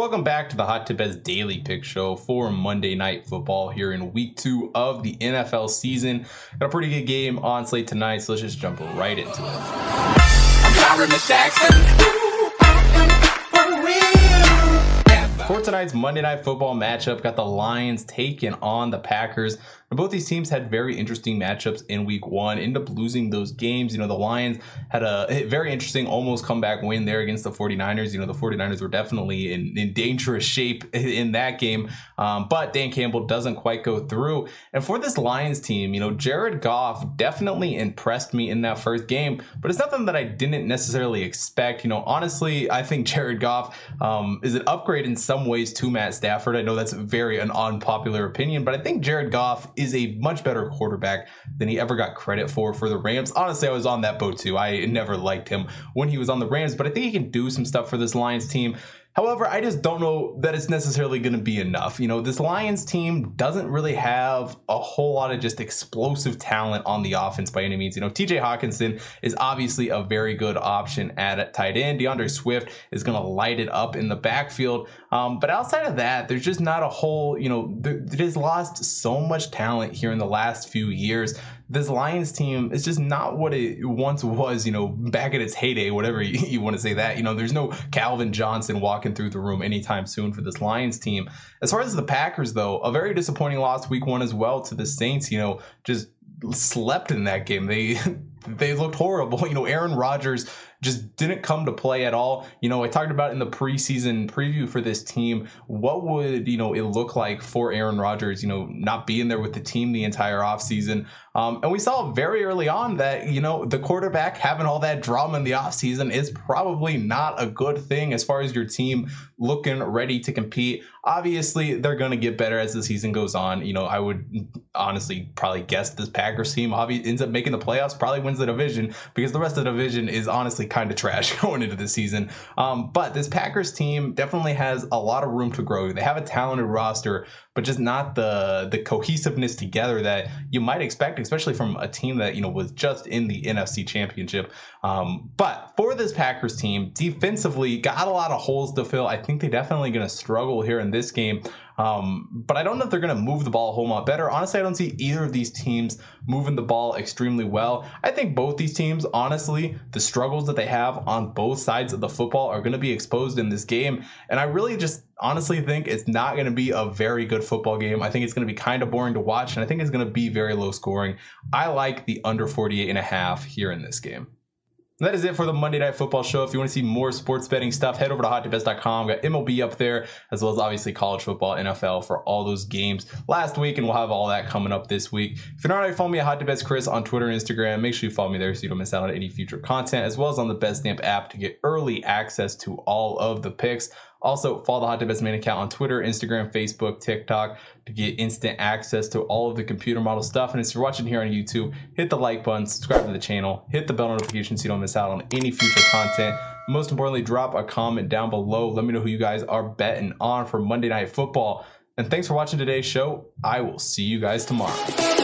Welcome back to the Hot Tip Bets Daily Pick Show for Monday Night Football here in week two of the NFL season. Got a pretty good game on slate tonight, so let's just jump right into it. For tonight's Monday Night Football matchup, got the Lions taking on the Packers. And both these teams had very interesting matchups in week one, ended up losing those games. You know, the Lions had a very interesting almost comeback win there against the 49ers. You know, the 49ers were definitely in, in dangerous shape in that game, um, but Dan Campbell doesn't quite go through. And for this Lions team, you know, Jared Goff definitely impressed me in that first game, but it's nothing that I didn't necessarily expect. You know, honestly, I think Jared Goff um, is an upgrade in some ways to Matt Stafford. I know that's very an unpopular opinion, but I think Jared Goff is a much better quarterback than he ever got credit for for the Rams. Honestly, I was on that boat too. I never liked him when he was on the Rams, but I think he can do some stuff for this Lions team. However, I just don't know that it's necessarily going to be enough. You know, this Lions team doesn't really have a whole lot of just explosive talent on the offense by any means. You know, TJ Hockenson is obviously a very good option at tight end. D'Andre Swift is going to light it up in the backfield. Um, but outside of that, there's just not a whole, you know, it has lost so much talent here in the last few years this Lions team is just not what it once was, you know, back in its heyday, whatever you, you, want to say that. You know, there's no Calvin Johnson walking through the room anytime soon for this Lions team. As far as the Packers, though, a very disappointing loss week one as well to the Saints, you know, just slept in that game. They they looked horrible. You know, Aaron Rodgers just didn't come to play at all. You know, I talked about in the preseason preview for this team, what would, you know, it look like for Aaron Rodgers, you know, not being there with the team the entire offseason. Um, and we saw very early on that, you know, the quarterback having all that drama in the offseason is probably not a good thing as far as your team looking ready to compete. Obviously, they're going to get better as the season goes on. You know, I would honestly probably guess this Packers team obviously ends up making the playoffs, probably wins the division because the rest of the division is honestly kind of trash going into the season. Um, but this Packers team definitely has a lot of room to grow. They have a talented roster, but just not the the cohesiveness together that you might expect, especially from a team that you know was just in the NFC Championship. Um, but for this Packers team, defensively got a lot of holes to fill. I think they're definitely going to struggle here in this game. Um, but I don't know if they're going to move the ball a whole lot better. Honestly, I don't see either of these teams moving the ball extremely well. I think both these teams, honestly, the struggles that they have on both sides of the football are going to be exposed in this game. And I really just honestly think it's not going to be a very good football game. I think it's going to be kind of boring to watch, and I think it's going to be very low scoring. I like the under 48 and a half here in this game that is it for the Monday Night Football show. If you want to see more sports betting stuff, head over to hottipbets.com. Got MLB up there, as well as obviously college football, NFL for all those games last week, and we'll have all that coming up this week. If you're not already following me at Hot to Chris on Twitter and Instagram, make sure you follow me there so you don't miss out on any future content, as well as on the BetStamp app to get early access to all of the picks. Also, follow the Hot Tip main account on Twitter, Instagram, Facebook, TikTok to get instant access to all of the computer model stuff. And if you're watching here on YouTube, hit the like button, subscribe to the channel, hit the bell notification so you don't miss out on any future content. Most importantly, drop a comment down below. Let me know who you guys are betting on for Monday Night Football. And thanks for watching today's show. I will see you guys tomorrow.